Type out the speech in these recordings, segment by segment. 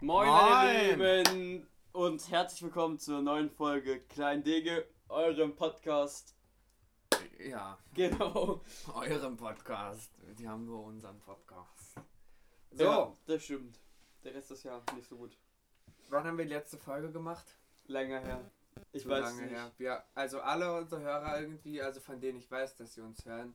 Moin, meine Lieben und herzlich willkommen zur neuen Folge Klein Dege, eurem Podcast. Ja, Genau. eurem Podcast. Die haben nur unseren Podcast. So, Ja, das stimmt. Der Rest ist ja nicht so gut. wann haben wir die letzte Folge gemacht? Länger her. Ich Zu weiß lange nicht. her. Wir, also alle unsere Hörer irgendwie, also von denen ich weiß, dass sie uns hören,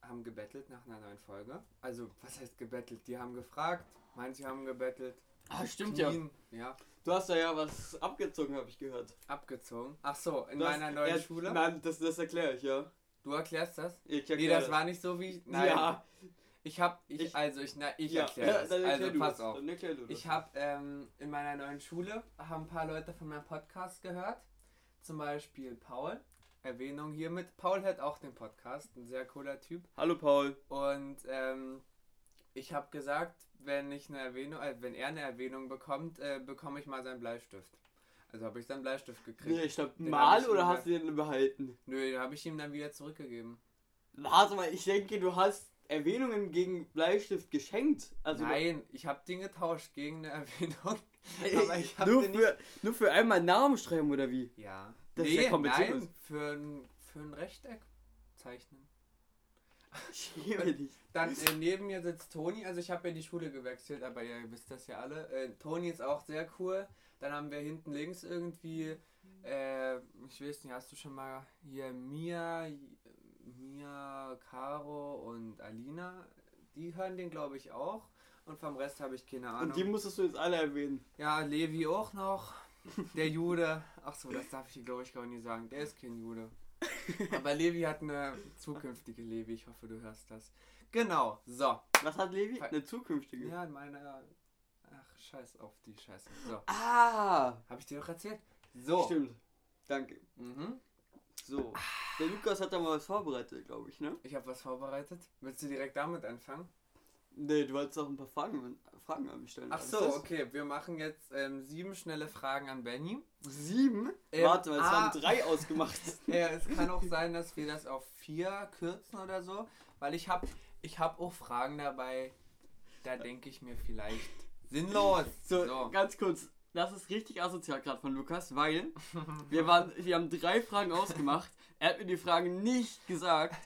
haben gebettelt nach einer neuen Folge. Also, was heißt gebettelt? Die haben gefragt, manche haben gebettelt. Ah, stimmt ja. Knien, Ja, Du hast da ja was abgezogen, habe ich gehört. abgezogen. Ach so, in Du hast- meiner neuen ja, Schule? Nein, das, das erkläre ich, ja. Du erklärst das? Ich Nee, erkläre das war nicht so wie. Nein. Ja, Ich hab, ich, Ich- also ich, na, ich ja. erkläre ja, das. dann erklär Also du pass das. auf. Dann erklär du das. Ich habe ähm, in meiner neuen Schule haben ein paar Leute von meinem Podcast gehört. Zum Beispiel Paul. Erwähnung hiermit. Paul hört auch den Podcast, ein sehr cooler Typ. Hallo Paul. Und ähm, ich habe gesagt, wenn ich eine Erwähnung, äh, wenn er eine Erwähnung bekommt, äh, bekomme ich mal seinen Bleistift. Also habe ich seinen Bleistift gekriegt. Nee, ich glaub, Den mal ich oder hast du den behalten? Nö, den habe ich ihm dann wieder zurückgegeben. Warte mal, ich denke, du hast Erwähnungen gegen Bleistift geschenkt. Also Nein, ich habe den getauscht gegen eine Erwähnung. Aber ich hab nur, den für, nur für einmal Namen schreiben oder wie? Ja. Das ist ja kompliziert. nein, für ein, für ein Rechteck zeichnen. Ich liebe dich. Dann äh, neben mir sitzt Toni, also ich habe ja die Schule gewechselt, aber ihr wisst das ja alle. Äh, Toni ist auch sehr cool. Dann haben wir hinten links irgendwie, äh, ich weiß nicht, hast du schon mal hier Mia, Mia, Caro und Alina, die hören den glaube ich auch. Und vom Rest habe ich keine Ahnung. Und die musstest du jetzt alle erwähnen. Ja, Levi auch noch. Der Jude. Ach so, das darf ich glaube ich gar nicht sagen. Der ist kein Jude. Aber Levi hat eine zukünftige Levi. Ich hoffe, du hörst das. Genau. So. Was hat Levi? Eine zukünftige. Ja, meine. Ach, scheiß auf die Scheiße. So. Ah! Habe ich dir doch erzählt? So. Stimmt. Danke. Mhm. So. Der Lukas hat da mal was vorbereitet, glaube ich, ne? Ich habe was vorbereitet. Willst du direkt damit anfangen? Nee, du wolltest auch ein paar Fragen, Fragen an mich stellen. Ach so, okay. Wir machen jetzt ähm, sieben schnelle Fragen an Benny. Sieben? Ähm, Warte mal, es ah. waren drei ausgemacht. Ja, es kann auch sein, dass wir das auf vier kürzen oder so, weil ich habe ich hab auch Fragen dabei, da denke ich mir vielleicht sinnlos. So, So. ganz kurz. Das ist richtig asozial gerade von Lukas, weil wir, waren, wir haben drei Fragen ausgemacht. Er hat mir die Fragen nicht gesagt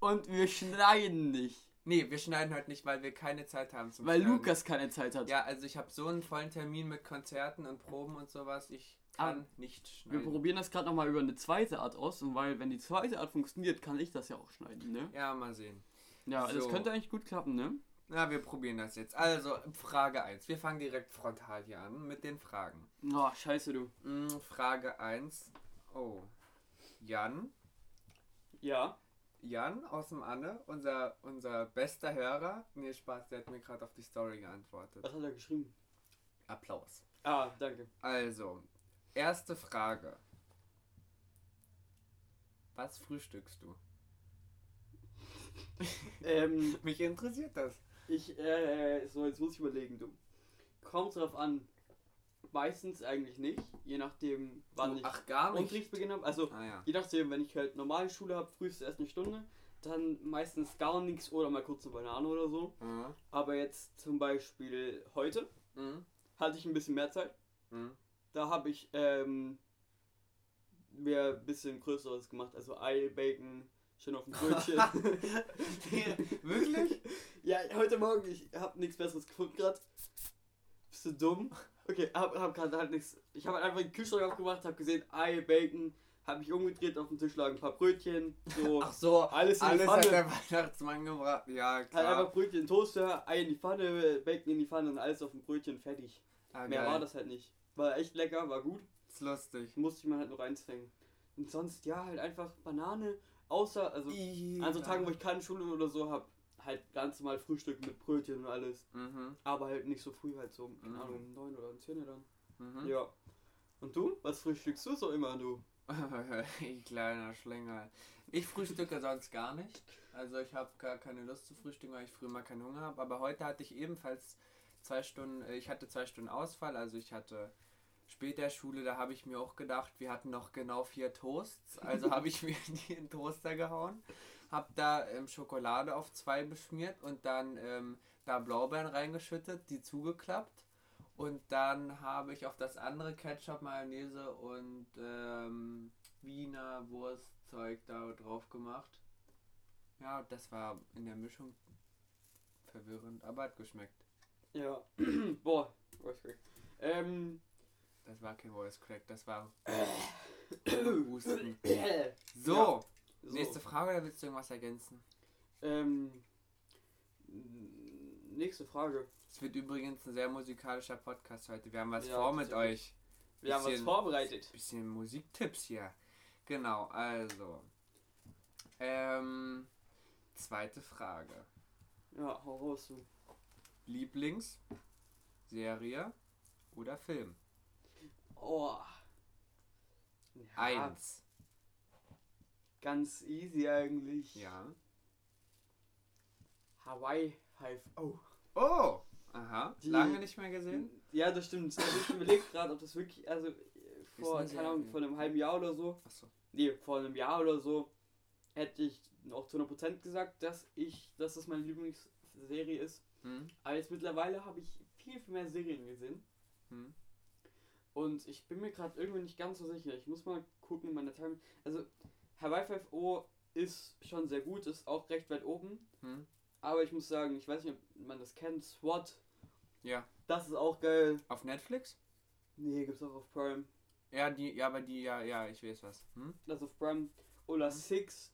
und wir schneiden nicht, Nee, wir schneiden heute nicht, weil wir keine Zeit haben zum weil Schneiden. Lukas keine Zeit hat. Ja, also ich habe so einen vollen Termin mit Konzerten und Proben und sowas, ich kann Ah, nicht Wir schneiden. probieren das gerade nochmal über eine zweite Art aus und weil, wenn die zweite Art funktioniert, kann ich das ja auch schneiden, ne? Ja, mal sehen. Ja, das So. könnte eigentlich gut klappen, ne? Na, wir probieren das jetzt. Also, Frage 1. Wir fangen direkt frontal hier an mit den Fragen. Oh, scheiße, du. Mm, Frage 1. Oh. Jan, Ja. Jan aus dem Anne, unser, unser bester Hörer. Nee, Spaß, der hat mir gerade auf die Story geantwortet. Was hat er geschrieben? Applaus. Ah, danke. Also, erste Frage. Was frühstückst du? Ähm, Mich interessiert das. ich, äh, so, jetzt muss ich überlegen, du. Kommt drauf an. Meistens eigentlich nicht, je nachdem, wann ich Ach, gar nicht. Unterrichtsbeginn habe. Also, Ah ja. je nachdem, wenn ich halt normale Schule habe, frühest erst eine Stunde, dann meistens gar nichts oder mal kurz eine Banane oder so. Mhm. Aber jetzt zum Beispiel heute Mhm. hatte ich ein bisschen mehr Zeit. Mhm. Da habe ich ähm, mir ein bisschen Größeres gemacht. Also Ei, Bacon, schön auf dem Brötchen. Wirklich? ja, heute Morgen, ich habe nichts Besseres gefunden gerade. Bist du dumm? Okay, hab, hab gerade halt nichts. Ich habe einfach den Kühlschrank aufgemacht, habe gesehen, Ei, Bacon, habe mich umgedreht, auf dem Tisch lagen ein paar Brötchen. So, Ach so, alles in alles die hat Pfanne. der Weihnachtsmann gebracht. Ja, Halt klar. einfach Brötchen, Toaster, Ei in die Pfanne, Bacon in die Pfanne und alles auf dem Brötchen fertig. Ah, Mehr geil. war das halt nicht. War echt lecker, war gut. Ist lustig. musste ich mir halt noch reinzwängen. Und sonst, ja, halt einfach Banane. Außer, also an so Tagen, wo ich keine Schule oder so habe, halt ganz normal Frühstück mit Brötchen und alles. Mhm. Aber halt nicht so früh, halt so, keine Mhm. Ahnung, um 9 oder um 10 dann. Mhm. Ja. Und du? Was frühstückst du so immer, du? ich kleiner Schlänger. Ich frühstücke sonst gar nicht. Also ich habe gar keine Lust zu frühstücken, weil ich früher mal keinen Hunger habe. Aber heute hatte ich ebenfalls zwei Stunden, äh, ich hatte zwei Stunden Ausfall. Also ich hatte später Schule, da habe ich mir auch gedacht, wir hatten noch genau vier Toasts. Also habe ich mir die in den Toaster gehauen. Hab da ähm, Schokolade auf zwei beschmiert und dann ähm, da Blaubeeren reingeschüttet, die zugeklappt. Und dann habe ich auf das andere Ketchup, Mayonnaise und ähm, Wiener Wurstzeug da drauf gemacht. Ja, das war in der Mischung verwirrend, aber hat geschmeckt. Ja. Boah, Voice Crack. Ähm. Das war kein Voice Crack, das war Husten. So. So. nächste Frage, oder willst du irgendwas ergänzen? Ähm. Nächste Frage. Es wird übrigens ein sehr musikalischer Podcast heute. Wir haben was Ja, vor mit euch. Wir haben was Bisschen- vorbereitet. Bisschen Musiktipps hier. Genau, also. Ähm, zweite Frage. Ja, hau raus du. Lieblings, Serie oder Film? Oh. Ja, Eins. Ganz easy eigentlich. Ja. Hawaii 5 Oh. Oh! Aha. Die- Lange nicht mehr gesehen? Ja, das stimmt. Also ich überlege gerade, ob das wirklich, also vor, eine keine Ahnung, vor einem halben Jahr oder so, Achso. nee, vor einem Jahr oder so, hätte ich auch zu 100% gesagt, dass ich, dass das meine Lieblingsserie ist. Hm? Aber jetzt mittlerweile habe ich viel, viel mehr Serien gesehen. Hm? Und ich bin mir gerade irgendwie nicht ganz so sicher. Ich muss mal gucken in meiner Time. Also, Hawaii 5O ist schon sehr gut, ist auch recht weit oben. Hm? Aber ich muss sagen, ich weiß nicht, ob man das kennt. SWAT, Ja. das ist auch geil. Auf Netflix? Nee, gibt's auch auf Prime. Ja, die, ja, aber die, ja, ja, ich weiß was. Hm? Das auf Prime. Oder Six.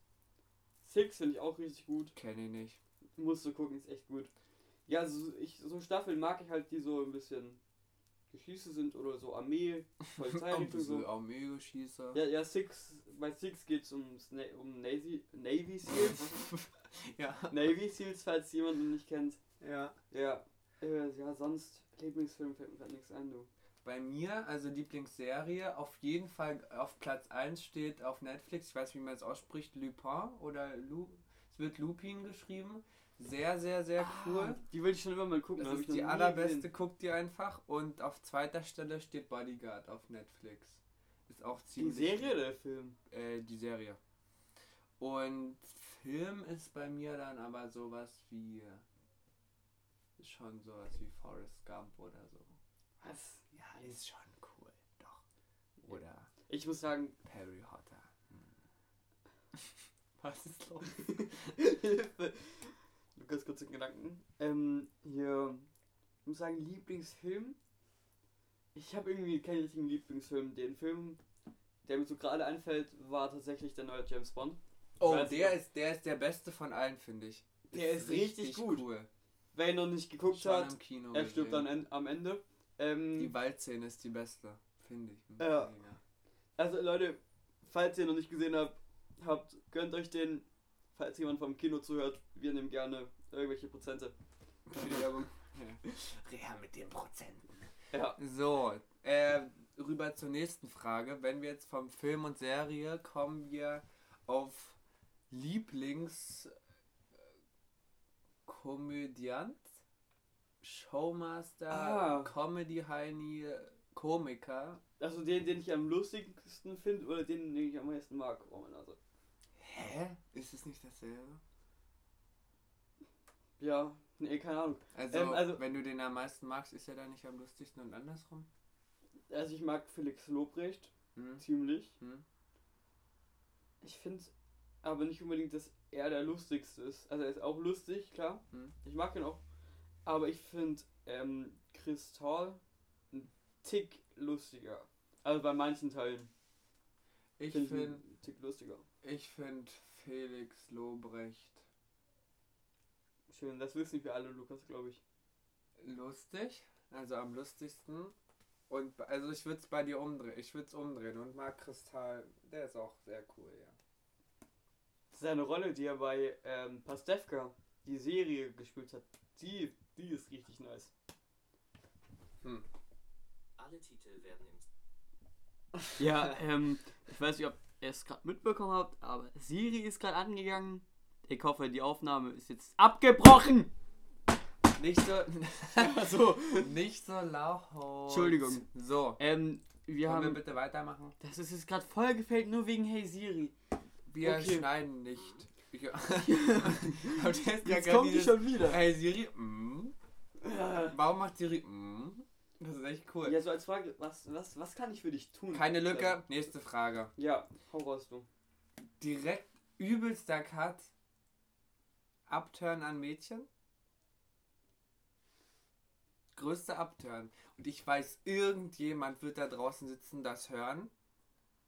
Six finde ich auch richtig gut. Kenne ich nicht. Musst du gucken, ist echt gut. Ja, so, ich, so Staffeln mag ich halt, die so ein bisschen Geschieße sind oder so Armee, Polizeirichtung so. Armeegeschießer. Ja, ja, Six, bei Six geht's um, um Navy, Navy Seals. ja. Navy Seals, falls jemand ihn nicht kennt. ja. Ja. Äh, ja, sonst Lieblingsfilm fällt mir grad nichts ein, du. Bei mir, also Lieblingsserie, auf jeden Fall auf Platz 1 steht auf Netflix, ich weiß nicht, wie man es ausspricht, Lupin oder Lu, es wird Lupin geschrieben. Sehr, sehr, sehr cool. Ah, die will ich schon immer mal gucken. Das ist die allerbeste, gesehen. guckt ihr einfach. Und auf zweiter Stelle steht Bodyguard auf Netflix. Ist auch Die ziemlich. Serie oder der Film? Äh, die Serie. Und Film ist bei mir dann aber sowas wie. Ist schon sowas wie Forrest Gump oder so. Was? Ja, ist schon cool. Doch. Oder Ich muss sagen, Harry Potter. Hm. Was ist los? Hilfe. Lukas, kurz in Gedanken. Ähm, hier, ich muss sagen, Lieblingsfilm. Ich habe irgendwie keinen richtigen Lieblingsfilm. Den Film, der mir so gerade einfällt, war tatsächlich der neue James Bond. Oh, weiß der ist, der ist der beste von allen, finde ich. Der ist richtig gut. cool. Wer ihn noch nicht geguckt Schon hat, er stirbt dann am Ende. Ähm, Die Waldszene ist die beste, finde ich. Ja. Also Leute, falls ihr noch nicht gesehen habt, habt, gönnt euch den. Falls jemand vom Kino zuhört, wir nehmen gerne irgendwelche Prozente. Für die Werbung. Reha mit den Prozenten. Ja. So, äh, rüber zur nächsten Frage. Wenn wir jetzt vom Film und Serie kommen wir auf Lieblings äh, Showmaster, Ah. Comedy Heini, Komiker. Also den, den ich am lustigsten finde oder den, den ich am meisten mag. Oh meine Nase. Hä? Ist es nicht dasselbe? Ja, nee, keine Ahnung. Also, Ähm, also- wenn du den am meisten magst, ist er da nicht am lustigsten und andersrum? Also ich mag Felix Lobrecht Hm? ziemlich. Hm? Ich finde aber nicht unbedingt, dass er der lustigste ist. Also er ist auch lustig, klar. Hm? Ich mag ihn auch. Aber ich finde ähm, Kristall ein Tick lustiger. Also bei manchen Teilen. Ich finde Tick lustiger. Ich find Felix Lobrecht Schön, das wissen wir alle, Lukas, glaube ich. lustig, also am lustigsten. Und also ich würde es bei dir umdrehen. Ich würde es umdrehen und mag Kristall, der ist auch sehr cool, ja. Seine Rolle, die er bei ähm, Pastewka, die Serie gespielt hat, die, die ist richtig nice. Alle Titel werden im Ja, ähm, ich weiß nicht, ob es gerade mitbekommen habt, aber Siri ist gerade angegangen. Ich hoffe, die Aufnahme ist jetzt abgebrochen. Nicht so, Also, nicht so laut. Entschuldigung. So, ähm, wir wir haben. bitte weitermachen? Das ist jetzt gerade voll gefällt, nur wegen Hey Siri. Wir Okay. schneiden nicht. Ja Jetzt kommt die schon wieder. Hey Siri, mm. Warum macht Siri mm? Das ist echt cool. Ja, so als Frage, was, was, was kann ich für dich tun? Keine Lücke. Nächste Frage. Ja, hau raus du. Direkt übelster Cut. Upturn an Mädchen. Größter Upturn. Und ich weiß, irgendjemand wird da draußen sitzen, das hören.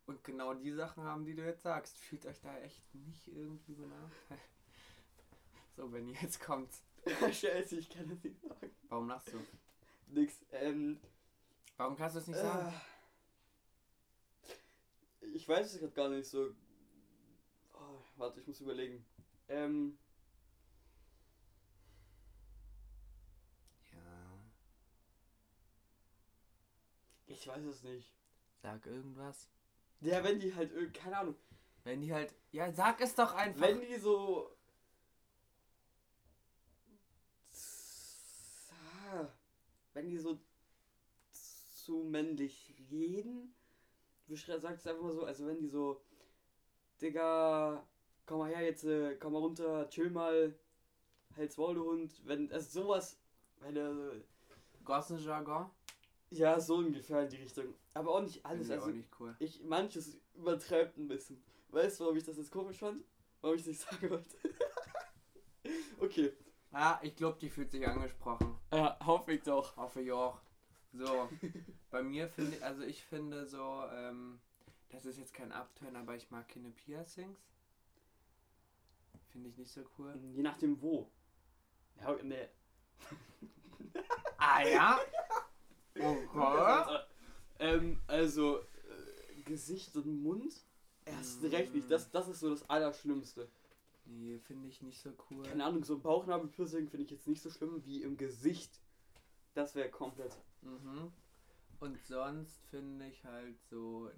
Und genau die Sachen haben, die du jetzt sagst. Fühlt euch da echt nicht irgendwie benachteiligt. So, Benni, jetzt kommt's. Scheiße, ich kann das nicht sagen. Warum lachst du? Nix. Ähm, Warum kannst du es nicht sagen? äh, ich weiß es gerade gar nicht so. Oh, warte, ich muss überlegen. Ähm, Ja. ich weiß es nicht. Sag irgendwas. Ja, wenn die halt, keine Ahnung, Wenn die halt. Ja, sag es doch einfach. wenn die so. Wenn die so zu männlich reden, du sagst einfach mal so, also wenn die so, Digga, komm mal her jetzt, äh, komm mal runter, chill mal, halt's Maul, du Hund, wenn, also sowas, wenn er, Gossenjargon? ja, so ungefähr in die Richtung. Aber auch nicht alles, also auch nicht cool. ich, manches übertreibt ein bisschen. Weißt du, warum ich das jetzt komisch fand? Warum ich es nicht sagen wollte? okay. Ah, ich glaube, die fühlt sich angesprochen. Ja, hoffe ich doch. Hoffe ich auch. So, bei mir finde ich, also ich finde so, ähm, das ist jetzt kein Upturn, aber ich mag keine Piercings. Finde ich nicht so cool. Je nachdem wo. Ja, nee. Ah ja? Okay. ähm, also, äh, Gesicht und Mund? Erst Mm. recht nicht. Das, das ist so das Allerschlimmste. Nee, finde ich nicht so cool. Keine Ahnung, so ein Bauchnabelpiercing finde ich jetzt nicht so schlimm wie im Gesicht. Das wäre komplett. Mhm. Und sonst finde ich halt so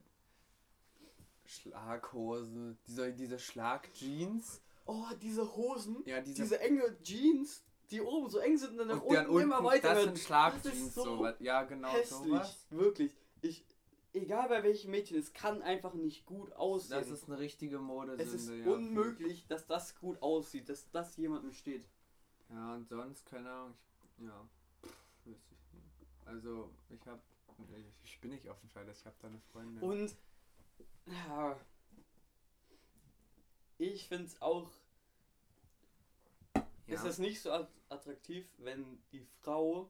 Schlaghosen, diese, diese Schlagjeans. Oh, diese Hosen. Ja, diese, Diese enge Jeans, die oben so eng sind und dann nach dann unten, immer weiter das sind Schlagjeans, Das so sowas. Ja, genau hässlich. sowas. Wirklich. Ich, egal bei welchem Mädchen, es kann einfach nicht gut aussehen. Das ist eine richtige Modesünde. es ist ja. unmöglich, dass das gut aussieht, dass das jemandem steht. Ja, und sonst, keine Ahnung, ich, ja, weiß ich nicht. Also, ich hab, ich, bin nicht offen für das, ich hab da eine Freundin. Und ja, ich finde es auch, ja. ist es nicht so at- attraktiv, wenn die Frau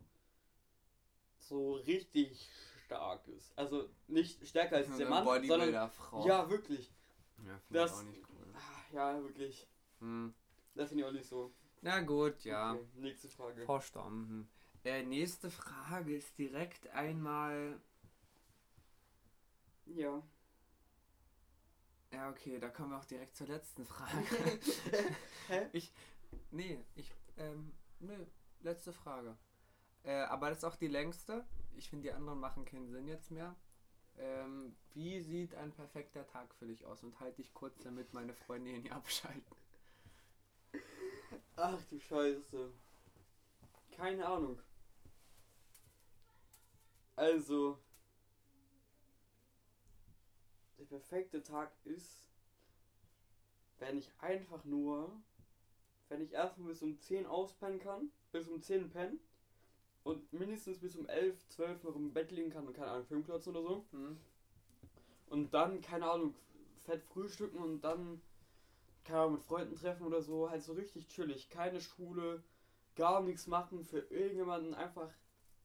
so richtig stark ist. Also nicht stärker als der Mann, sondern Bodybuilder-Frau. ja, wirklich. ja finde ich auch nicht cool. Ah, Ja, wirklich. Hm. Das finde ich auch nicht so. Na gut, ja. Okay, nächste Frage. Verstanden. Äh, nächste Frage ist direkt einmal. Ja. Ja, okay, da kommen wir auch direkt zur letzten Frage. Hä? ich. Nee, ich. Ähm, nö, letzte Frage. Äh, aber das ist auch die längste. Ich finde, die anderen machen keinen Sinn jetzt mehr. Ähm, wie sieht ein perfekter Tag für dich aus? Und halte dich kurz, damit meine Freunde hier nicht abschalten. Ach du Scheiße. Keine Ahnung. Also. Der perfekte Tag ist, wenn ich einfach nur, wenn ich erstmal bis um 10 auspennen kann, bis um 10 pennen und mindestens bis um 11, 12 noch im Bett liegen kann und keine Ahnung, Film klotzen oder so. Hm? Und dann, keine Ahnung, fett frühstücken und dann, keine Ahnung, mit Freunden treffen oder so. Halt so richtig chillig. Keine Schule, gar nichts machen für irgendjemanden. Einfach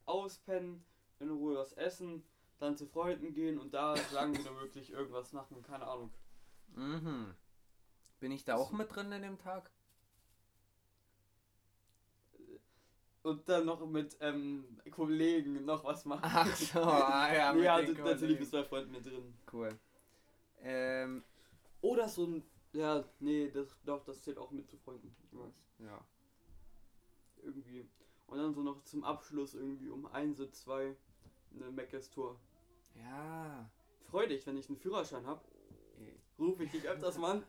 auspennen, in Ruhe was essen, dann zu Freunden gehen und da sagen wieder wirklich irgendwas machen. Keine Ahnung. Mhm. Bin ich da auch mit drin in dem Tag? Und dann noch mit ähm, Kollegen noch was machen. Ach so, ah ja. mit ja, den sind natürlich mit zwei Freunden mit drin. Cool. Ähm, Oder so ein. Ja, nee, das, doch, das zählt auch mit zu Freunden. Ja. ja. irgendwie. Und dann so noch zum Abschluss irgendwie um 1 oder 2 eine Meckes Tour. Ja. Freu dich, wenn ich einen Führerschein habe, Ey. rufe ich dich öfters mal an.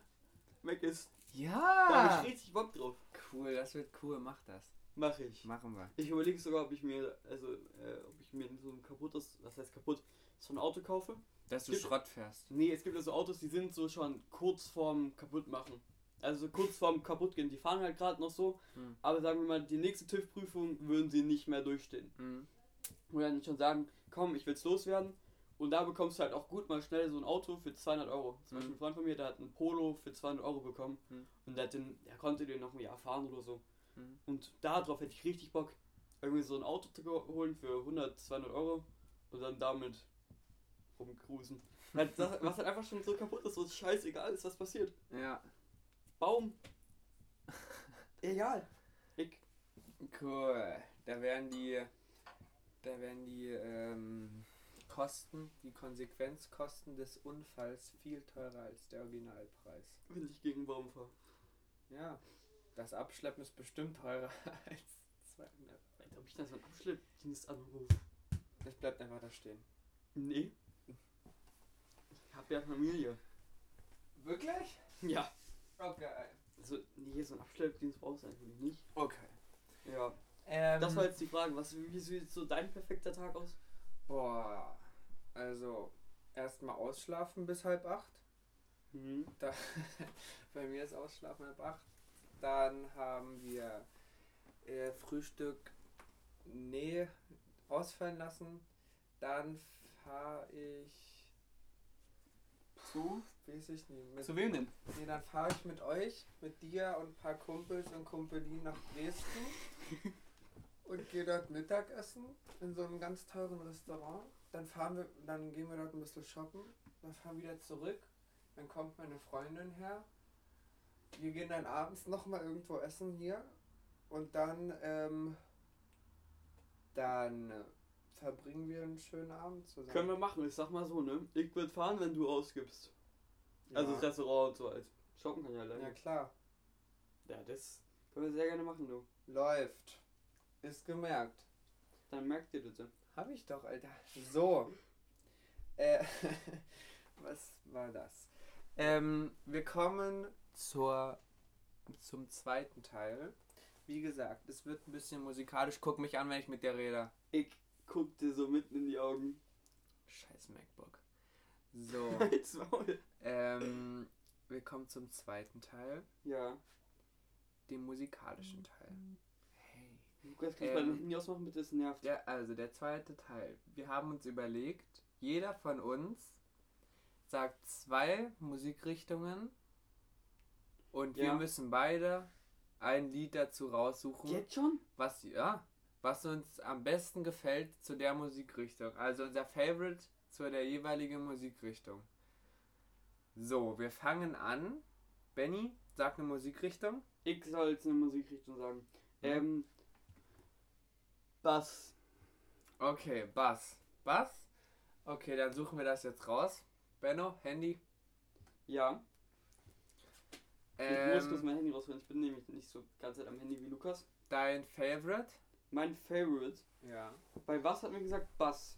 Meckes, da Ja. habe ich richtig Bock drauf. Cool, das wird cool. Mach das. Mach ich. Machen wir. Ich überlege sogar, ob ich mir, also, äh, ob ich mir so ein kaputtes, was heißt kaputt, so ein Auto kaufe. Dass du Gibt- Schrott fährst. Nee, es gibt ja so Autos, die sind so schon kurz vorm kaputt machen. Also kurz vorm kaputt gehen. Die fahren halt gerade noch so, Hm. aber sagen wir mal, die nächste TÜV-Prüfung würden sie nicht mehr durchstehen. Mhm. wo dann schon sagen, komm, ich will's loswerden. Und da bekommst du halt auch gut mal schnell so ein Auto für 200 Euro. Zum Beispiel Mhm. ein Freund von mir, der hat ein Polo für 200 Euro bekommen. Mhm. Und der, hat den, der konnte den noch ein Jahr fahren oder so. Mhm. Und darauf hätte ich richtig Bock, irgendwie so ein Auto zu holen für 100, 200 Euro und dann damit rumcruisen. Das, was halt einfach schon so kaputt ist, so scheißegal ist, was passiert. Ja, Baum. Egal. Ich, cool. Da wären die, da wären die ähm, Kosten, die Konsequenzkosten des Unfalls viel teurer als der Originalpreis. wenn ich gegen Baum fahre. Ja, das Abschleppen ist bestimmt teurer als 200. Alter, ob ich dann so einen Abschleppdienst anrufe? Das bleibt einfach da stehen. Nee. Ich hab ja Familie. Wirklich? Ja. Okay. Also, nee, so einen Abschleppdienst brauchst du eigentlich nicht. Okay. Ja. Ähm, Das war jetzt die Frage. Was, wie sieht so dein perfekter Tag aus? Boah, also erstmal ausschlafen bis halb acht. Mhm. Da, bei mir ist Ausschlafen halb acht. Dann haben wir äh, Frühstück, nee, ausfallen lassen. Dann fahre ich zu, weiß ich nicht. Mit, wem denn? nee, dann fahre ich mit euch, mit dir und ein paar Kumpels und Kumpelin nach Dresden und gehe dort Mittagessen in so einem ganz teuren Restaurant. Dann fahren wir, dann gehen wir dort ein bisschen shoppen. Dann fahren wir wieder zurück. Dann kommt meine Freundin her. Wir gehen dann abends nochmal irgendwo essen hier. Und dann, ähm, dann äh, verbringen wir einen schönen Abend zusammen. Können wir machen, ich sag mal so, ne? Ich würde fahren, wenn du ausgibst. ja. Also das Restaurant und so als. Shoppen kann ja ja alleine. klar, Ja, das können wir sehr gerne machen, du. läuft. Ist gemerkt. Dann merkt ihr bitte. Hab ich doch, Alter. So. Äh, was war das? Ähm, wir kommen zur, zum zweiten Teil. Wie gesagt, es wird ein bisschen musikalisch. Guck mich an, wenn ich mit dir rede. Ich guck dir so mitten in die Augen. Scheiß MacBook. So. Ähm, wir kommen zum zweiten Teil, Ja. dem musikalischen Teil. Hey. Lukas, kannst du Ähm, mein Handy ausmachen, bitte? Es nervt. Der, also der zweite Teil. Wir haben uns überlegt, jeder von uns sagt zwei Musikrichtungen und wir Ja. müssen beide ein Lied dazu raussuchen, Jetzt schon? was ja, was uns am besten gefällt zu der Musikrichtung. Also unser Favorite zu der jeweiligen Musikrichtung. So, wir fangen an. Benny, sag eine Musikrichtung. Ich soll jetzt eine Musikrichtung sagen. Ähm. Bass. Okay, Bass. Bass? Okay, dann suchen wir das jetzt raus. Benno, Handy. Ja. Ich muss kurz Ähm, mein Handy rausholen. Ich bin nämlich nicht so ganz Zeit am Handy wie Lukas. dein Favorite? Mein Favorite. Ja. Bei was hat mir gesagt? Bass.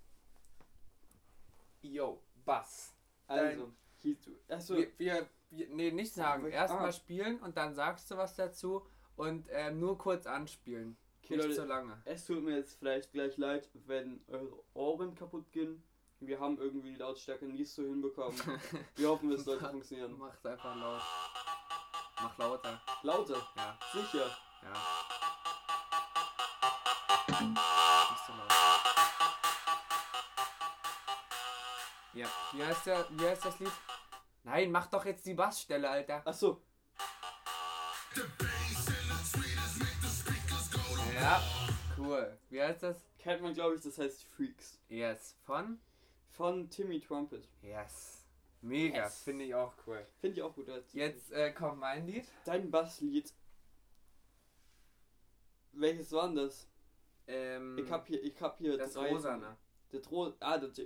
Yo, Bass. Also. Hieß du. Achso. Wir, wir, wir, nee, nicht sagen. Erstmal ah. spielen und dann sagst du was dazu und äh, nur kurz anspielen. Okay, nicht Leute. so lange. Es tut mir jetzt vielleicht gleich leid, wenn eure Ohren kaputt gehen. Wir haben irgendwie die Lautstärke nicht so hinbekommen. Wir hoffen, es sollte funktionieren. Mach's einfach laut. Mach lauter. Lauter, Ja, sicher. ja. Nicht so laut. Ja, wie heißt, der, wie heißt das Lied? Nein, mach doch jetzt die Bassstelle, Alter. Achso, Ja, cool. Wie heißt das? kennt man glaube ich, das heißt Freaks. Yes, von? Von Timmy Trumpet. Yes. Mega, Yes. finde ich auch cool. Finde ich auch gut. Jetzt äh, kommt mein Lied. Dein Basslied. Welches war denn das? Ähm, Ich hab hier, ich hab hier das drei. Rosane. Das Ro ah, das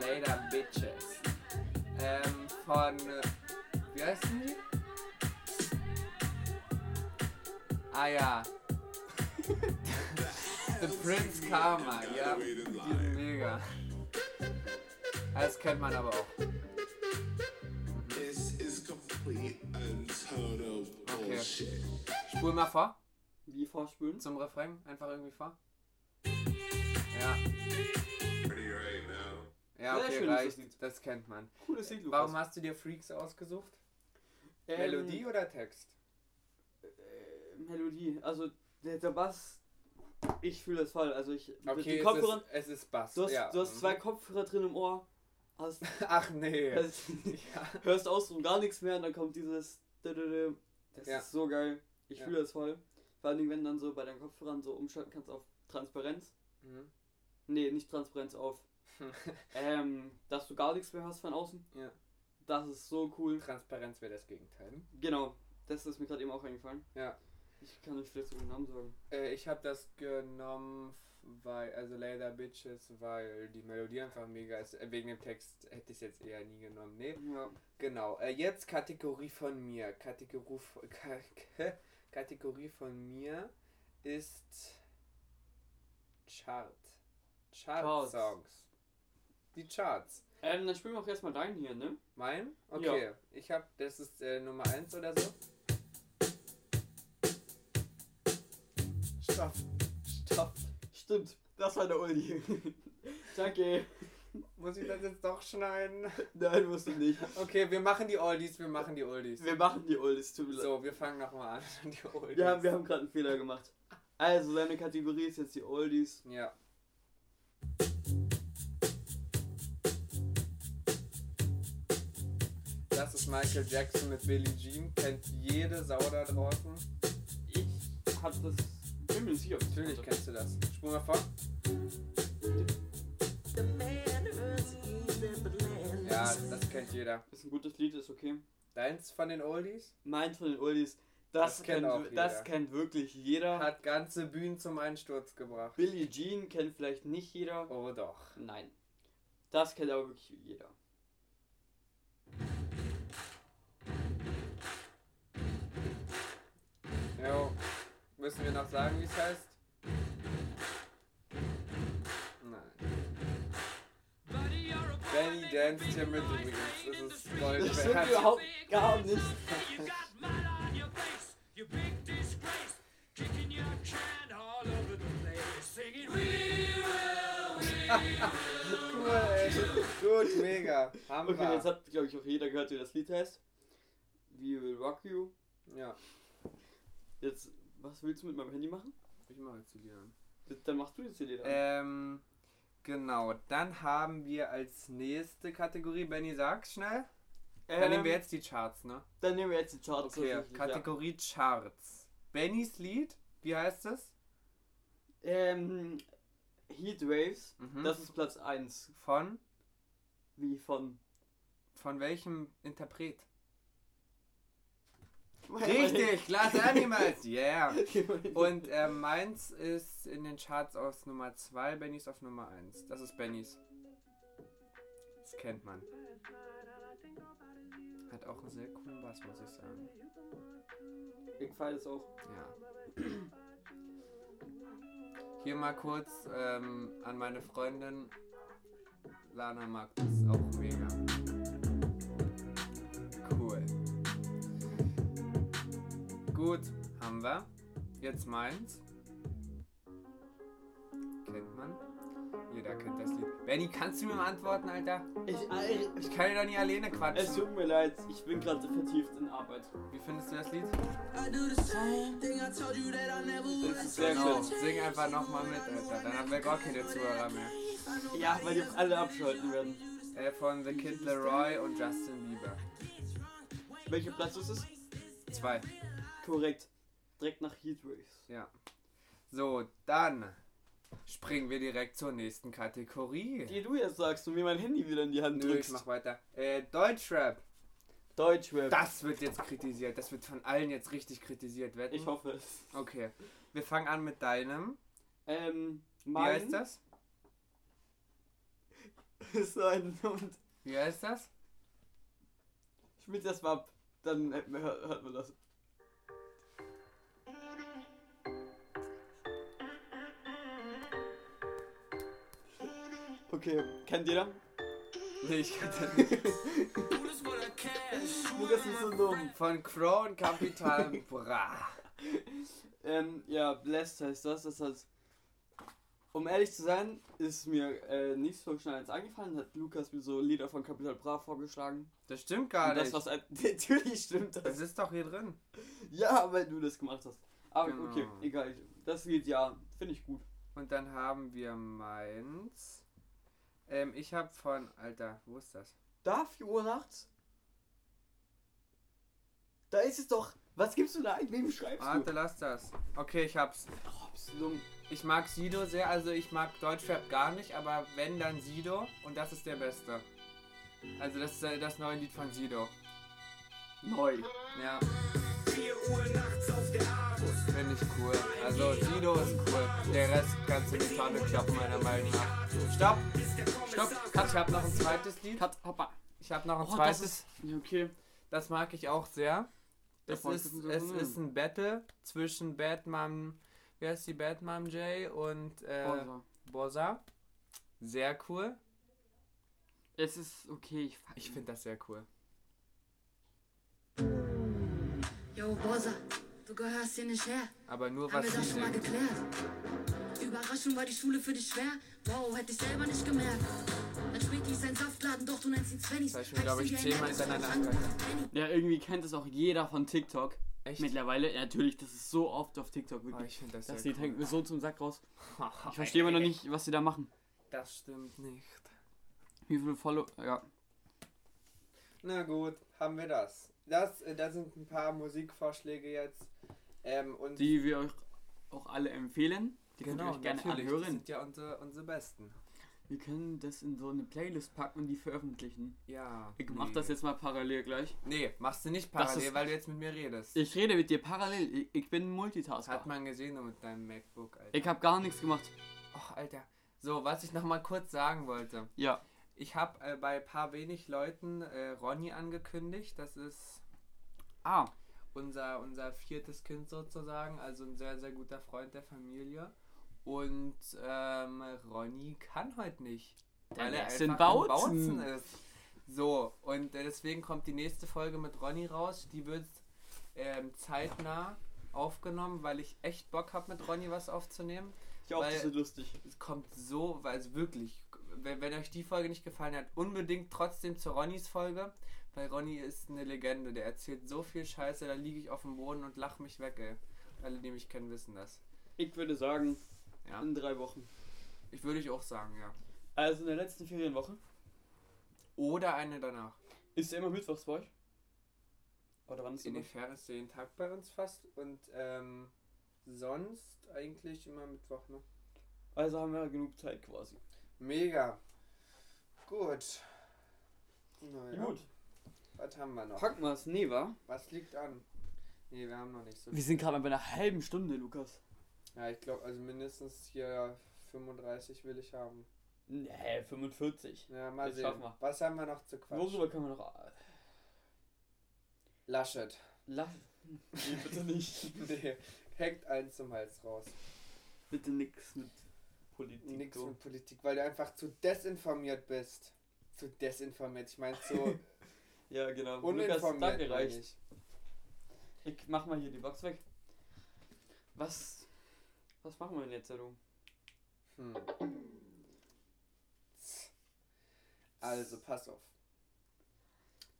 Later Bitches. Ähm, von. Wie heißt denn die? Ah ja. The Prince Karma, ja. Die sind mega. Das kennt man aber auch. This is complete and total Okay. Spul mal vor. Wie vorspülen? Zum Refrain. Einfach irgendwie vor. Ja. Pretty right now. Ja, Sehr okay, schön das reicht. Lied. Das kennt man. Cooles Lied, Lukas. Warum hast du dir Freaks ausgesucht? Ähm, Melodie oder Text? Äh, Melodie. Also der, der Bass Ich fühle das voll. Also ich Okay, den es Kopfhörern. ist, es ist Bass. Du hast, ja. du hast mhm. zwei Kopfhörer drin im Ohr. Hast, Ach nee. hast, ja. hörst außen gar nichts mehr und dann kommt dieses. Das Ja. ist so geil. Ich fühle das voll. Vor allem, wenn du dann so bei deinen Kopfhörern so umschalten kannst auf Transparenz. Mhm. Nee, nicht Transparenz auf. ähm, dass du gar nichts mehr hast von außen. Ja. Das ist so cool. Transparenz wäre das Gegenteil. Genau. Das ist mir gerade eben auch eingefallen. Ja. Ich kann euch vielleicht so den Namen sagen. Äh, ich habe das genommen, weil, also Later Bitches, weil die Melodie einfach mega ist. Äh, Wegen dem Text hätte ich es jetzt eher nie genommen. Nee. Ja. Genau. Äh, jetzt Kategorie von mir. Kategorie Kategorie von mir ist Chart. Chart Charts. Songs. Die Charts. Ähm, dann spielen wir auch erstmal deinen hier, ne? Mein? Okay. Ja. Ich habe, das ist äh, Nummer 1 oder so. Stopp. Stopp. Stimmt. Das war der Uli. Danke. Muss ich das jetzt doch schneiden? Nein, musst du nicht. Okay, wir machen die Oldies, wir machen die Oldies. Wir machen die Oldies. Tut mir leid. So, wir fangen nochmal an. Die Oldies. Ja, wir haben gerade einen Fehler gemacht. Also, seine Kategorie ist jetzt die Oldies. Ja. Das ist Michael Jackson mit Billie Jean. Kennt jede Sau da draußen. Ich hab das. Bin mir nicht sicher, ich Natürlich kennst du das. Mal vor. Ja, das kennt jeder. Ist ein gutes Lied, ist okay. Deins von den Oldies? Meins von den Oldies. Das, Das kennt kennt, das kennt wirklich jeder. Hat ganze Bühnen zum Einsturz gebracht. Billie Jean kennt vielleicht nicht jeder. Oh doch. Nein. Das kennt aber wirklich jeder. Jo. Müssen wir noch sagen, wie es heißt? Nein. Benny Dance hier mit übrigens. Das ist Gold Das stimmt überhaupt gar nicht. Cool, ey. Gut, mega. Haben Okay, jetzt wir. hat, glaube ich, auch jeder gehört, wie das Lied heißt. We Will Rock You. Ja. Jetzt, was willst du mit meinem Handy machen? Ich mache jetzt die Lieder an. Dann machst du jetzt die Lieder. an. Ähm, genau. Dann haben wir als nächste Kategorie, Benny, sag's schnell. Dann Ähm, nehmen wir jetzt die Charts, ne? dann nehmen wir jetzt die Charts. Okay, tatsächlich, ja. Kategorie Charts. Bennys Lied, wie heißt es? Ähm, Heat Waves. Mhm. Das ist Platz 1. Von? Wie von. Von welchem Interpret? Richtig, Glass Animals, yeah. mein- Und äh, meins ist in den Charts aus Nummer 2, Bennys auf Nummer 1. Das ist Bennys. Das kennt man. Hat auch einen sehr coolen Bass, muss ich sagen. ich feiere es auch. Ja. Hier mal kurz ähm, an meine Freundin. Lana mag das auch mega. Gut, haben wir. Jetzt meins. Kennt man. Jeder kennt das Lied. Benny, kannst du mir mal antworten, Alter? Ich, äh, Ich kann ja doch nicht alleine es quatschen. tut mir leid, ich bin gerade vertieft in Arbeit. Wie findest du das Lied? Das ist sehr Genau, gut. sing einfach nochmal mit, Alter. Dann haben wir gar keine Zuhörer mehr. Ja, weil die auch alle abschalten werden. Äh, von The Kid Leroy und Justin Bieber. Welcher Platz ist es? Zwei. Korrekt. Direkt nach Heat Waves. Ja. So, dann springen wir direkt zur nächsten Kategorie. Die du jetzt sagst und mir mein Handy wieder in die Hand Nö, ich mach weiter. Äh, Deutschrap. Deutschrap. Das wird jetzt kritisiert. Das wird von allen jetzt richtig kritisiert werden. Ich hoffe es. Okay. Wir fangen an mit deinem. Ähm, Wie mein heißt das? ist so ein Hund. Wie heißt das? Spielt das mal ab. Dann hört hört man das. Okay, kennt jeder? Nee, ich kann das nicht. Lukas ist so dumm. Von Crow und Capital Bra. Ähm, ja, Blessed heißt das. Das heißt, um ehrlich zu sein, ist mir äh, nicht so schnell eins eingefallen. Hat Lukas mir so Lieder von Capital Bra vorgeschlagen. Das stimmt gar das, nicht. was ein, natürlich stimmt das. Das ist doch hier drin. Ja, weil du das gemacht hast. Aber Genau. okay, egal. Das Lied, ja, Finde ich gut. Und dann haben wir meins. Ähm, ich habe von. Alter, wo ist das? Da 4 Uhr nachts? Da ist es doch. Was gibst du da ein? Wem schreibst Warte, du? lass das. Okay, ich hab's. Oh. Ich mag Sido sehr, also ich mag Deutschrap gar nicht, aber wenn dann Sido und das ist der beste. Also das ist äh, das neue Lied von Sido. Neu. Ja. Finde ich cool. Also Sido ist cool. Der Rest kannst du in die Tonne kloppen, meiner Meinung nach. Stopp! Stopp! Ich habe noch ein zweites Lied. Cut, hoppa. Ich habe noch ein Oh, das zweites. ist. Okay. Das mag ich auch sehr. Es Davon ist, es ist ein Battle zwischen Batman, wie heißt die Batman Jay und äh, Bonser. Bossa. Sehr cool. Es ist okay. Ich, Ich finde das sehr cool. Yo, Bossa, du gehörst hier nicht her. Aber nur Haben was wir das sie schon mal geklärt? Überraschung war die Schule für dich schwer. Wow, hätte ich selber nicht gemerkt. Dann Späti ist ein Saftladen, doch du nennst ihn Svenny's. Das hab ich mir, glaub ich, zehnmal hintereinander. Ja, irgendwie kennt es auch jeder von TikTok. Echt? Mittlerweile, ja, natürlich, das ist so oft auf TikTok Oh, wirklich. ich finde das, das hängt cool. mir so zum Sack raus. Ich verstehe immer noch nicht, was sie da machen. Das stimmt nicht. Wie viele Follow. Ja. Na gut, haben wir das. Das, äh, da sind ein paar Musikvorschläge jetzt. Ähm, und Die wir euch auch alle empfehlen. Die könnt ihr genau, euch gerne natürlich. Das anhören. sind ja unsere, unsere Besten. Wir können das in so eine Playlist packen und die veröffentlichen. Ja. Ich mach nee. das jetzt mal parallel gleich. Nee, machst du nicht Das parallel, ist- weil du jetzt mit mir redest. Ich rede mit dir parallel. Ich, ich bin Das Multitasker. hat man gesehen nur mit deinem MacBook, Alter. Ich habe gar nichts gemacht. Och, Alter. So, was ich noch mal kurz sagen wollte. Ja. Ich habe äh, bei paar wenig Leuten äh, Ronny angekündigt. Das ist Ah. unser, unser viertes Kind sozusagen. Also ein sehr, sehr guter Freund der Familie. Und ähm, Ronny kann heute nicht. Weil er in einfach in Bautzen. Bautzen ist. So, und äh, deswegen kommt die nächste Folge mit Ronny raus. Die wird ähm, zeitnah aufgenommen, weil ich echt Bock habe, mit Ronny was aufzunehmen. Ich auch, Weil- das ist lustig. Es kommt so, weil es wirklich, wenn, wenn euch die Folge nicht gefallen hat, unbedingt trotzdem zu Ronnys Folge, weil Ronny ist eine Legende. Der erzählt so viel Scheiße, da liege ich auf dem Boden und lach mich weg, ey. Alle, die mich kennen, wissen das. Ich würde sagen, Ja. in drei Wochen. Ich würde ich auch sagen, ja. Also in der letzten Ferienwoche. Oder eine danach. Ist er immer mittwochs bei euch? Oder wann ist In der Fähre ist jeden Tag bei uns fast und ähm, sonst eigentlich immer Mittwoch, ne? Also haben wir genug Zeit quasi. Mega. Gut. Naja, Gut. Was haben wir noch? Packen wir es. Nee, wa? Was liegt an? Nee, wir haben noch nicht so Wir sind gerade bei einer halben Stunde, Lukas. Ja, ich glaube, also mindestens hier 35 will ich haben. Nee, 45. Ja, mal Das sehen. wir. Was haben wir noch zu quatschen? Worüber können wir noch. Laschet. Lass. Nee, bitte nicht. nee, hängt einen zum Hals raus. bitte nix mit Politik. Nix so. mit Politik, weil du einfach zu desinformiert bist. Zu desinformiert. Ich meine, so Ja, genau. Lukas, uninformiert. reicht. ich. Ich mach mal hier die Box weg. Was. Was machen wir denn jetzt, du? Hm. Also, pass auf.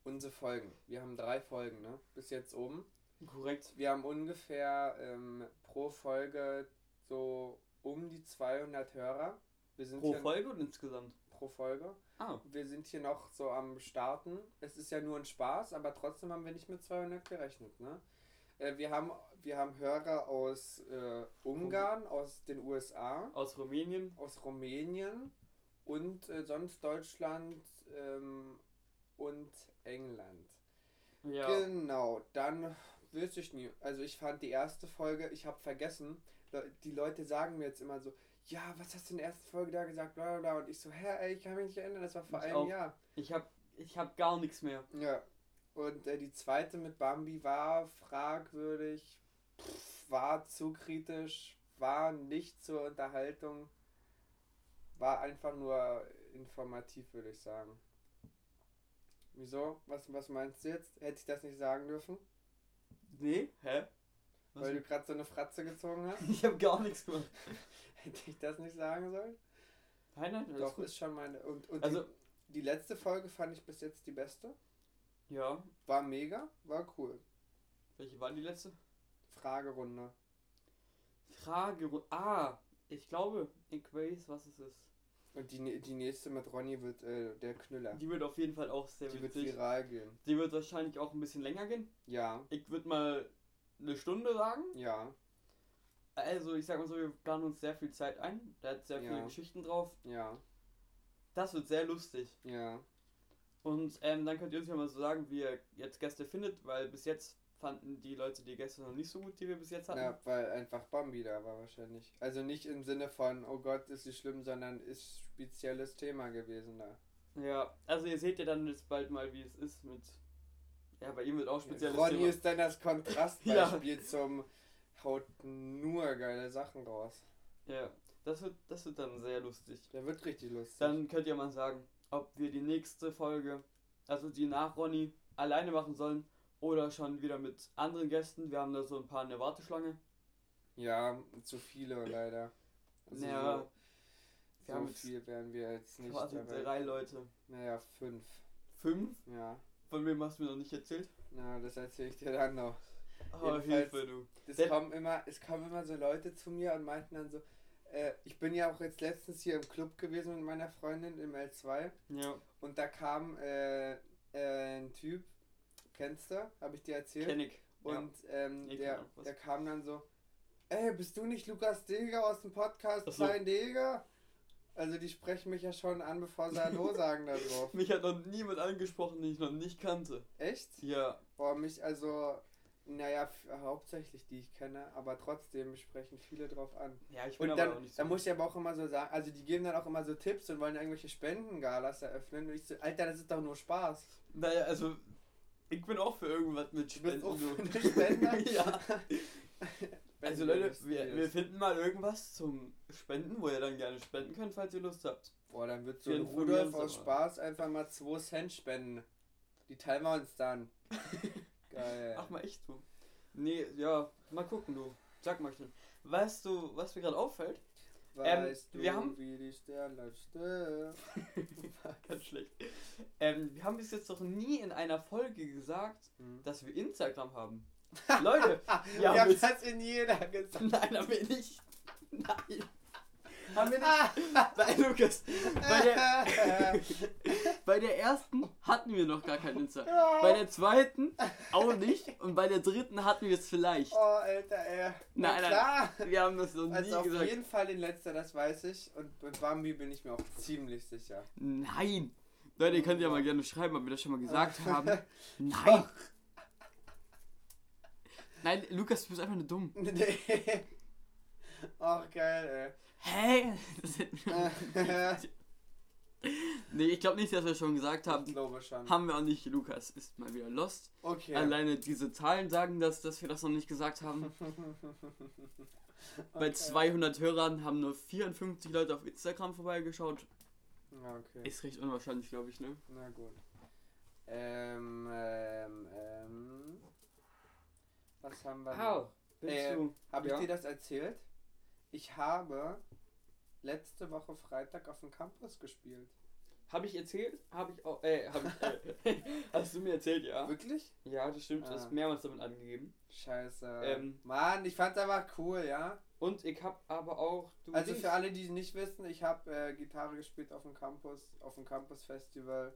Unsere Folgen. Wir haben drei Folgen, ne? Bis jetzt oben. Korrekt. Wir haben ungefähr ähm, pro Folge so um die 200 Hörer. Wir sind Pro Folge und insgesamt? pro Folge. Ah. Wir sind hier noch so am Starten. Es ist ja nur ein Spaß, aber trotzdem haben wir nicht mit 200 gerechnet. Ne? Äh, wir, haben, wir haben Hörer aus äh, Ungarn, aus den USA, Aus Rumänien. aus Rumänien und äh, sonst Deutschland ähm, und England. Ja. Genau, dann wüsste ich nie. Also ich fand die erste Folge, ich habe vergessen, die Leute sagen mir jetzt immer so, ja, was hast du in der ersten Folge da gesagt, bla bla bla. Und ich so, hä, ey, ich kann mich nicht erinnern, das war vor Ich einem auch. Jahr. Ich hab. Ich hab gar nichts mehr. Ja. Und äh, die zweite mit Bambi war fragwürdig, pff, war zu kritisch, war nicht zur Unterhaltung, war einfach nur informativ, würde ich sagen. Wieso? Was, was meinst du jetzt? Hätte ich das nicht sagen dürfen? Nee? Hä? Was Weil du gerade so eine Fratze gezogen hast? ich hab gar nichts gemacht. Hätte ich das nicht sagen sollen? Nein, nein, Doch, gut. ist schon meine. Und, und Also- die, die letzte Folge fand ich bis jetzt die beste. Ja. War mega, war cool. Welche war die letzte? Fragerunde. Frage. Ah, Ich glaube, ich weiß, was es ist. Und die, nä- die nächste mit Ronny wird äh, der Knüller. Die wird auf jeden Fall auch sehr Die wird witzig. viral gehen. Die wird wahrscheinlich auch ein bisschen länger gehen. Ja, Ich würde mal eine Stunde sagen. ja, Also, ich sag mal so, wir planen uns sehr viel Zeit ein. Da hat sehr viele Ja. Geschichten drauf. ja, Das wird sehr lustig. ja. Und ähm, dann könnt ihr uns ja mal so sagen, wie ihr jetzt Gäste findet, weil bis jetzt fanden die Leute die Gäste noch nicht so gut, die wir bis jetzt hatten. Ja, weil einfach Bambi da war wahrscheinlich. Also nicht im Sinne von, oh Gott, ist sie schlimm, sondern ist spezielles Thema gewesen da. Ja, also ihr seht ja dann jetzt bald mal, wie es ist mit. Ja, bei ihm wird auch spezielles Ronny Thema. ist dann das Kontrastbeispiel zum haut nur geile Sachen raus. Ja, das wird, das wird dann sehr lustig. Der wird richtig lustig. Dann könnt ihr mal sagen, ob wir die nächste Folge, also die nach Ronny, alleine machen sollen oder schon wieder mit anderen Gästen. Wir haben da so ein paar in der Warteschlange. ja, zu viele leider. Also Ja, so, so viel werden wir jetzt nicht Quasi drei Leute. Naja, fünf. Fünf? Ja. Von wem hast du mir noch nicht erzählt? Na, das erzähle ich dir dann noch. Oh, Hilfe, du. Es Der- kommen immer, es kommen immer so Leute zu mir und meinten dann so, äh, ich bin ja auch jetzt letztens hier im Club gewesen mit meiner Freundin im L2 Ja, und da kam äh, äh, ein Typ, kennst du, habe ich dir erzählt? kenn ich. Und ähm, Ich der, kenn auch was. der kam dann so, ey, bist du nicht Lukas Deger aus dem Podcast Ach so. Klein Deger? Also die sprechen mich ja schon an, bevor sie Hallo sagen da drauf. Mich hat noch niemand angesprochen, den ich noch nicht kannte. Echt? Ja, Boah, mich also, naja, hauptsächlich die ich kenne, aber trotzdem sprechen viele drauf an. ja, ich bin Und aber auch dann, nicht so. dann muss ich aber auch immer so sagen, also die geben dann auch immer so Tipps und wollen irgendwelche Spendengalas eröffnen. Und ich so, Alter, das ist doch nur Spaß. naja, also, ich bin auch für irgendwas mit Du bist Spenden. auch für eine Spende? ja. Also Leute, wir, wir finden mal irgendwas zum Spenden, wo ihr dann gerne spenden könnt, falls ihr Lust habt. Boah, dann wird so ein Rudolf aus. Spaß einfach mal 2 Cent spenden. Die teilen wir uns dann. Geil. Ach mal echt du. Nee, ja, mal gucken du. Sag mal schnell. Weißt du, was mir gerade auffällt? weißt ähm, wir du, haben- wie die Sterne? War ganz schlecht. Ähm, wir haben bis jetzt noch nie in einer Folge gesagt, Hm. dass wir Instagram haben. Leute, Wir haben das in jeder gesagt. nein, haben wir nicht. Nein. Haben wir nicht. Nein, Lukas. Bei der, bei der ersten hatten wir noch gar kein Insta. Bei der zweiten auch nicht. Und bei der dritten hatten wir es vielleicht. Oh, Alter, ey. Nein, nein. klar. Wir haben das noch nie Also auf gesagt. jeden Fall den letzter, das weiß ich. Und mit Bambi bin ich mir auch ziemlich sicher. Nein. Leute, ihr könnt ja mal gerne schreiben, ob wir das schon mal gesagt haben. Nein. Nein, Lukas, du bist einfach nur dumm. nee. Ach, geil, Hä? ey. nee, ich glaube nicht, dass wir schon gesagt ich haben. glaube schon. Haben wir auch nicht. Lukas ist mal wieder lost. Okay. Alleine diese Zahlen sagen das, dass wir das noch nicht gesagt haben. Bei Okay. 200 Hörern haben nur 54 Leute auf Instagram vorbeigeschaut. Ja, okay. Ist recht unwahrscheinlich, glaube ich, ne? Na gut. Ähm, ähm, ähm. Was haben wir noch? bist Äh, du? Habe Ja. ich dir das erzählt? Ich habe letzte Woche Freitag auf dem Campus gespielt. Habe ich erzählt? Habe ich auch. Äh, hab ich, äh, hast du mir erzählt, ja? Wirklich? Ja, das stimmt. Du Ah. hast mehrmals damit angegeben. Scheiße. Ähm. Mann, ich fand's aber cool, ja. Und ich habe aber auch. Du Also für alle, die es nicht wissen, ich habe äh, Gitarre gespielt auf dem Campus, auf dem Campus Festival.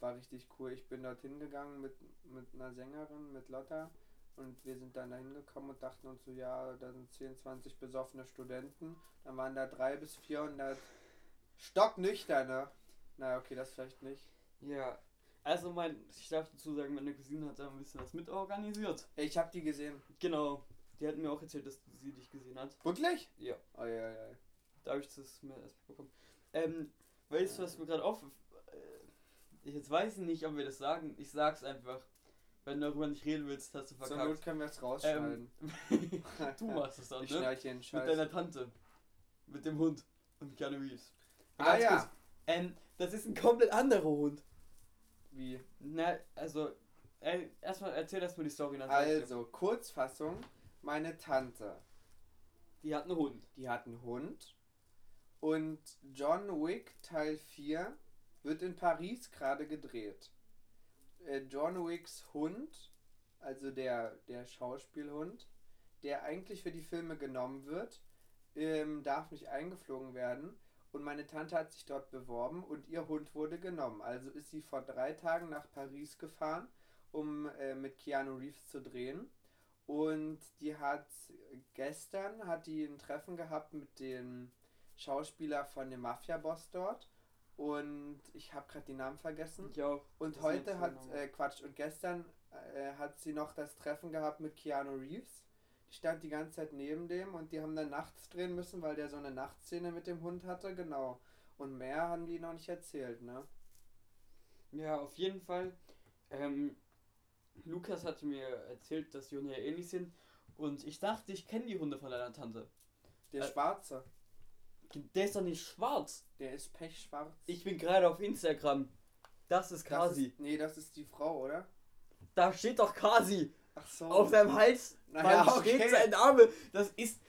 War richtig cool. Ich bin dorthin gegangen mit, mit einer Sängerin, mit Lotta. Und wir sind dann da hingekommen und dachten uns so, ja, da sind 10, 20 besoffene Studenten. Dann waren da 300 bis 400 stocknüchterne. Na, okay, das vielleicht nicht. Ja. Also, mein, ich darf dazu sagen, meine Cousine hat da ein bisschen was mitorganisiert. Ich habe die gesehen. Genau. Die hat mir auch erzählt, dass sie dich gesehen hat. Wirklich? Ja. Oh, ja, ja. Da habe ich das mir erst bekommen. Ähm, weißt du, was mir gerade auf. Äh, ich jetzt weiß nicht, ob wir das sagen. Ich sag's einfach. Wenn du darüber nicht reden willst, hast du Zur Not verkackt. können wir es rausschneiden. Ähm, du machst es dann, Ich ne? schneide hier einen Mit Scheiß. deiner Tante. Mit dem Hund. Und Keanu Reeves. Ah, Ganz ja. kurz. Ähm, das ist ein komplett anderer Hund. Wie? Na, also. Äh, erstmal erzähl erstmal die Story. Dann ich. Also, Kurzfassung. Meine Tante, Die hat einen Hund. die hat einen Hund. Und John Wick Teil 4 wird in Paris gerade gedreht. Äh, John Wicks Hund, also der, der Schauspielhund, der eigentlich für die Filme genommen wird, ähm, darf nicht eingeflogen werden. Und meine Tante hat sich dort beworben und ihr Hund wurde genommen. Also ist sie vor drei Tagen nach Paris gefahren, um äh, mit Keanu Reeves zu drehen. Und die hat gestern hat die ein Treffen gehabt mit dem Schauspieler von dem Mafia-Boss dort. Und ich habe gerade die Namen vergessen. Ich auch. Und Das heute hat, äh, Quatsch, und gestern äh, hat sie noch das Treffen gehabt mit Keanu Reeves. Die stand die ganze Zeit neben dem und die haben dann nachts drehen müssen, weil der so eine Nachtszene mit dem Hund hatte, genau. Und mehr haben die noch nicht erzählt, ne? Ja, auf jeden Fall. Ähm, Lukas hatte mir erzählt, dass die Hunde ja ähnlich sind. Und ich dachte, ich kenne die Hunde von deiner Tante. Der Äh, Schwarze, Der ist doch nicht schwarz. der ist pechschwarz. Ich bin gerade auf Instagram. Das ist das Kasi. ist, nee, das ist die Frau, oder? Da steht doch Kasi. Ach so. Auf seinem Hals. Naja, Mann, okay. steht sein Name. Das ist.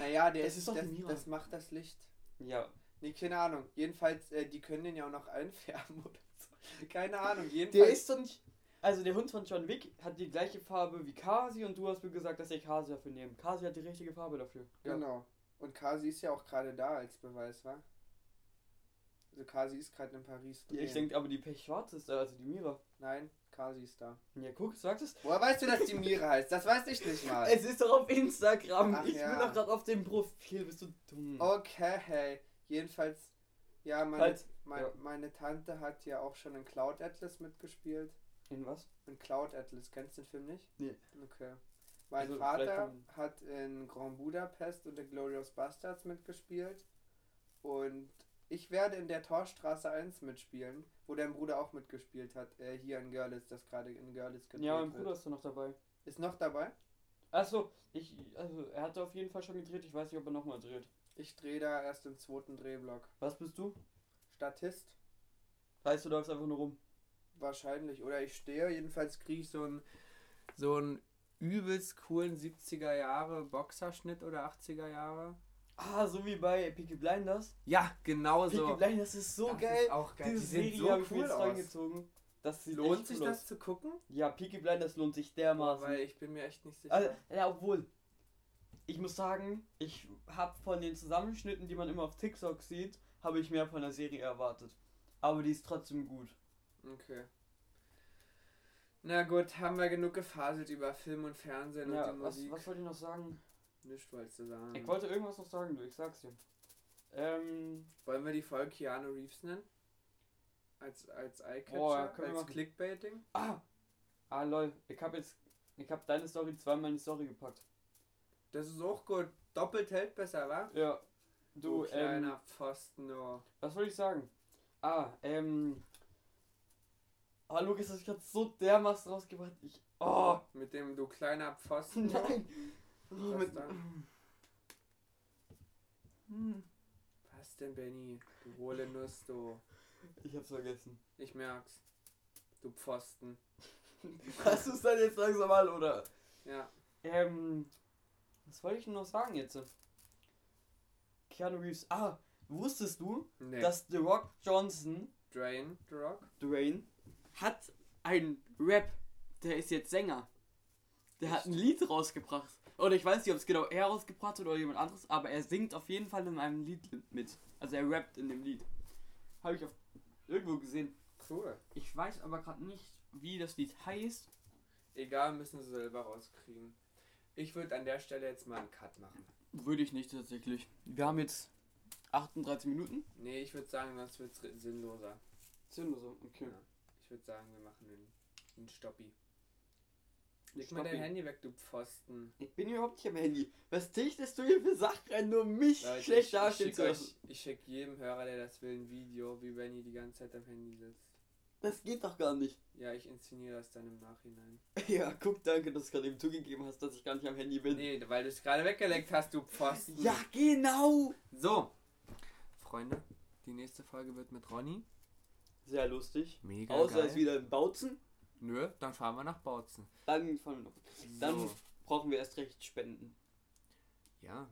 naja, der Das ist, ist doch das, Mira. das macht das Licht. Ja. Nee, keine Ahnung. Jedenfalls, äh, die können den ja auch noch einfärben oder so. Keine Ahnung. Jedenfalls. Der ist doch nicht. Also der Hund von John Wick hat die gleiche Farbe wie Kasi und du hast mir gesagt, dass ich Kasi dafür nehme. Kasi hat die richtige Farbe dafür. Ja. Genau. Und Kasi ist ja auch gerade da als Beweis, wa? Also Kasi ist gerade in Paris. Ja, ich denke aber die Pechschwarz ist da, also die Mira. Nein, Kasi ist da. Ja, guck, sagst es. Woher weißt du, dass die Mira heißt? Das weiß ich nicht mal. Es ist doch auf Instagram. Ach ich ja. bin doch gerade auf dem Profil. Bist du dumm? Okay, hey. Jedenfalls, ja, meine, Halt. mein, Ja. meine Tante hat ja auch schon in Cloud Atlas mitgespielt. In was? In Cloud Atlas, kennst du den Film nicht? Nee. Okay. Mein Also, Vater hat in Grand Budapest und The Glorious Bastards mitgespielt. Und ich werde in der Torstraße 1 mitspielen, wo dein Bruder auch mitgespielt hat. Äh, hier in Görlitz, das gerade in Görlitz gedreht Ja, mein. Bruder ist da noch dabei. Ist noch dabei? Achso, ich, also er hat auf jeden Fall schon gedreht. Ich weiß nicht, ob er nochmal dreht. Ich drehe da erst im zweiten Drehblock. Was bist du? Statist? Heißt du läufst einfach nur rum? Wahrscheinlich. Oder ich stehe, jedenfalls kriege ich so einen so einen übelst coolen 70er Jahre Boxerschnitt oder 80er Jahre. Ah, so wie bei Peaky Blinders. Ja, genau Peaky so. Blinders ist so Das geil. Ist auch geil. Diese Die Serie so habe ich mir cool reingezogen. Das sieht Lohnt sich cool das zu gucken? Ja, Peaky Blinders lohnt sich dermaßen. weil ich bin mir echt nicht sicher. Also, ja, obwohl. Ich muss sagen, ich habe von den Zusammenschnitten, die man immer auf TikTok sieht, habe ich mehr von der Serie erwartet. Aber die ist trotzdem gut. Okay. Na gut, haben wir genug gefaselt über Film und Fernsehen Ja, und die was, Musik. was wollte ich noch sagen? Nicht wolltest du sagen. Ich wollte irgendwas noch sagen, du, ich sag's dir. Ähm, Wollen wir die Folge Keanu Reeves nennen? Als, als Eyecatcher? Ja, können wir als machen. Clickbaiting? ah! Ah, lol, ich habe jetzt, ich habe deine Story zweimal in die Story gepackt. Das ist auch gut. Doppelt hält besser, wa? Ja. Du Du, ähm, kleiner Pfosten, oh. was wollte ich sagen? Ah, ähm, oh, Lukas, das hab ich gerade so dermaßen rausgebracht. Ich, oh, Mit dem du kleiner Pfosten. nein. Oh, Was mit, dann? Hm. Was denn, Benny? Du hohle Nuss, du. Ich hab's vergessen. Ich merk's. Du Pfosten. Hast du es dann jetzt langsam mal, oder? Ja. Ähm, was wollte ich denn noch sagen jetzt? Keanu Reeves. Ah, wusstest du, Nee. dass The Rock Johnson, Drain, The Rock? Dwayne, hat ein Rap. Der ist jetzt Sänger. Der hat ein Lied rausgebracht. Oder ich weiß nicht, ob es genau er rausgebracht hat oder jemand anderes, aber er singt auf jeden Fall in einem Lied mit. Also er rappt in dem Lied. Habe ich auf irgendwo gesehen. Cool. Ich weiß aber gerade nicht, wie das Lied heißt. Egal, müssen sie selber rauskriegen. Ich würde an der Stelle jetzt mal einen Cut machen. Würde ich nicht tatsächlich. Wir haben jetzt 38 Minuten. Nee, ich würde sagen, sonst wird sinnloser. Sinnloser, okay. Ja. Ich würde sagen, wir machen einen, einen Stoppi. Leg mal dein Handy weg, du Pfosten. Ich bin überhaupt nicht am Handy. Was dichtest du hier für Sachen nur mich Leute, schlecht ich, dastehen schicke zu lassen? ich schick jedem Hörer, der das will, ein Video, wie Benny die ganze Zeit am Handy sitzt. Das geht doch gar nicht. Ja, ich inszeniere das dann im Nachhinein. Ja, guck, danke, dass du gerade eben zugegeben hast, dass ich gar nicht am Handy bin. Nee, weil du es gerade weggeleckt hast, du Pfosten. Ja, genau. So. Freunde, die nächste Folge wird mit Ronny. Sehr lustig. Mega Außer geil. es wieder in Bautzen. Nö, dann fahren wir nach Bautzen. Dann, fahren wir noch. dann So. brauchen wir erst recht Spenden. Ja,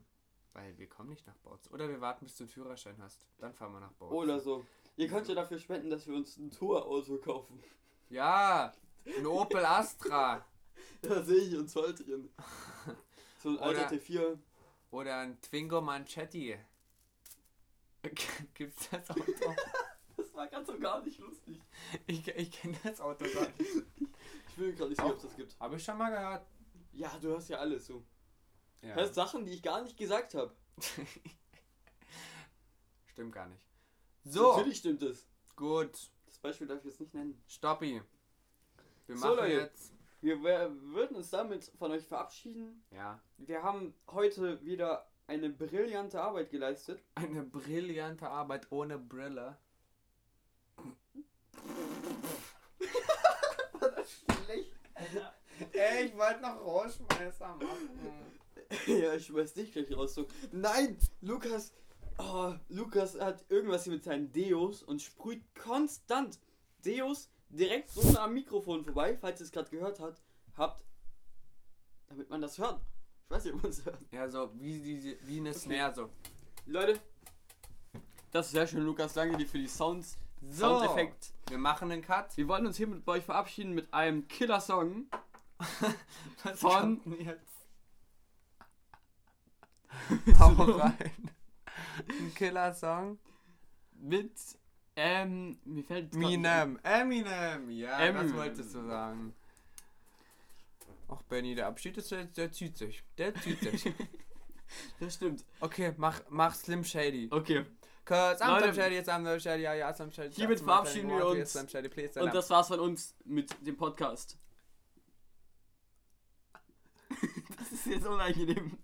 weil wir kommen nicht nach Bautzen. Oder wir warten, bis du einen Führerschein hast. Dann fahren wir nach Bautzen. Oder so. Ihr könnt ja dafür spenden, dass wir uns ein Tour-Auto kaufen. Ja, ein Opel Astra. Da sehe ich uns voll drin. So ein alter Oder- T4. Oder ein Twingo Manchetti. Gibt's das Auto? Das war ganz so gar nicht lustig. Ich, ich kenne das Auto gar nicht. Ich will gerade nicht sehen, ob es das gibt. Habe ich schon mal gehört. Ja, du hast ja alles so. Ja. Das Sachen, die ich gar nicht gesagt habe. Stimmt gar nicht. So, Natürlich stimmt es. gut. Das Beispiel darf ich jetzt nicht nennen. Stoppi. Wir So, machen Leute. jetzt. Wir wer- würden uns damit von euch verabschieden. Ja. Wir haben heute wieder eine brillante Arbeit geleistet. Eine brillante Arbeit ohne Brille. Schlecht. Ey, ich wollte noch Rauschmeißer machen. ja, ich weiß nicht gleich raus. So. Nein, Lukas. Oh, Lukas hat irgendwas hier mit seinen Deos und sprüht konstant Deos direkt so nah am Mikrofon vorbei, falls ihr es gerade gehört habt, habt, damit man das hört. Ich weiß nicht, ob man es hört. Ja, so wie, diese, wie eine Snare so. Leute, das ist sehr schön, Lukas. Danke dir für die Sounds. So. Soundeffekt. Wir machen einen Cut. Wir wollen uns hiermit bei euch verabschieden mit einem Killer-Song Was Von- jetzt? Hau rein. Ein Killer-Song. mit, ähm, mir fällt Eminem. Eminem. Ja, das Eminem. wolltest du sagen. Ach, Benny, der Abschied ist, der, der zieht sich. Der zieht sich. Das stimmt. Okay, mach, mach Slim Shady. Okay. Cause I'm Leute, Slim Shady, I'm Slim Shady, ja, ja, Slim Shady. hiermit verabschieden wir uns. Shady, please, Und das war's von uns mit dem Podcast. Das ist jetzt.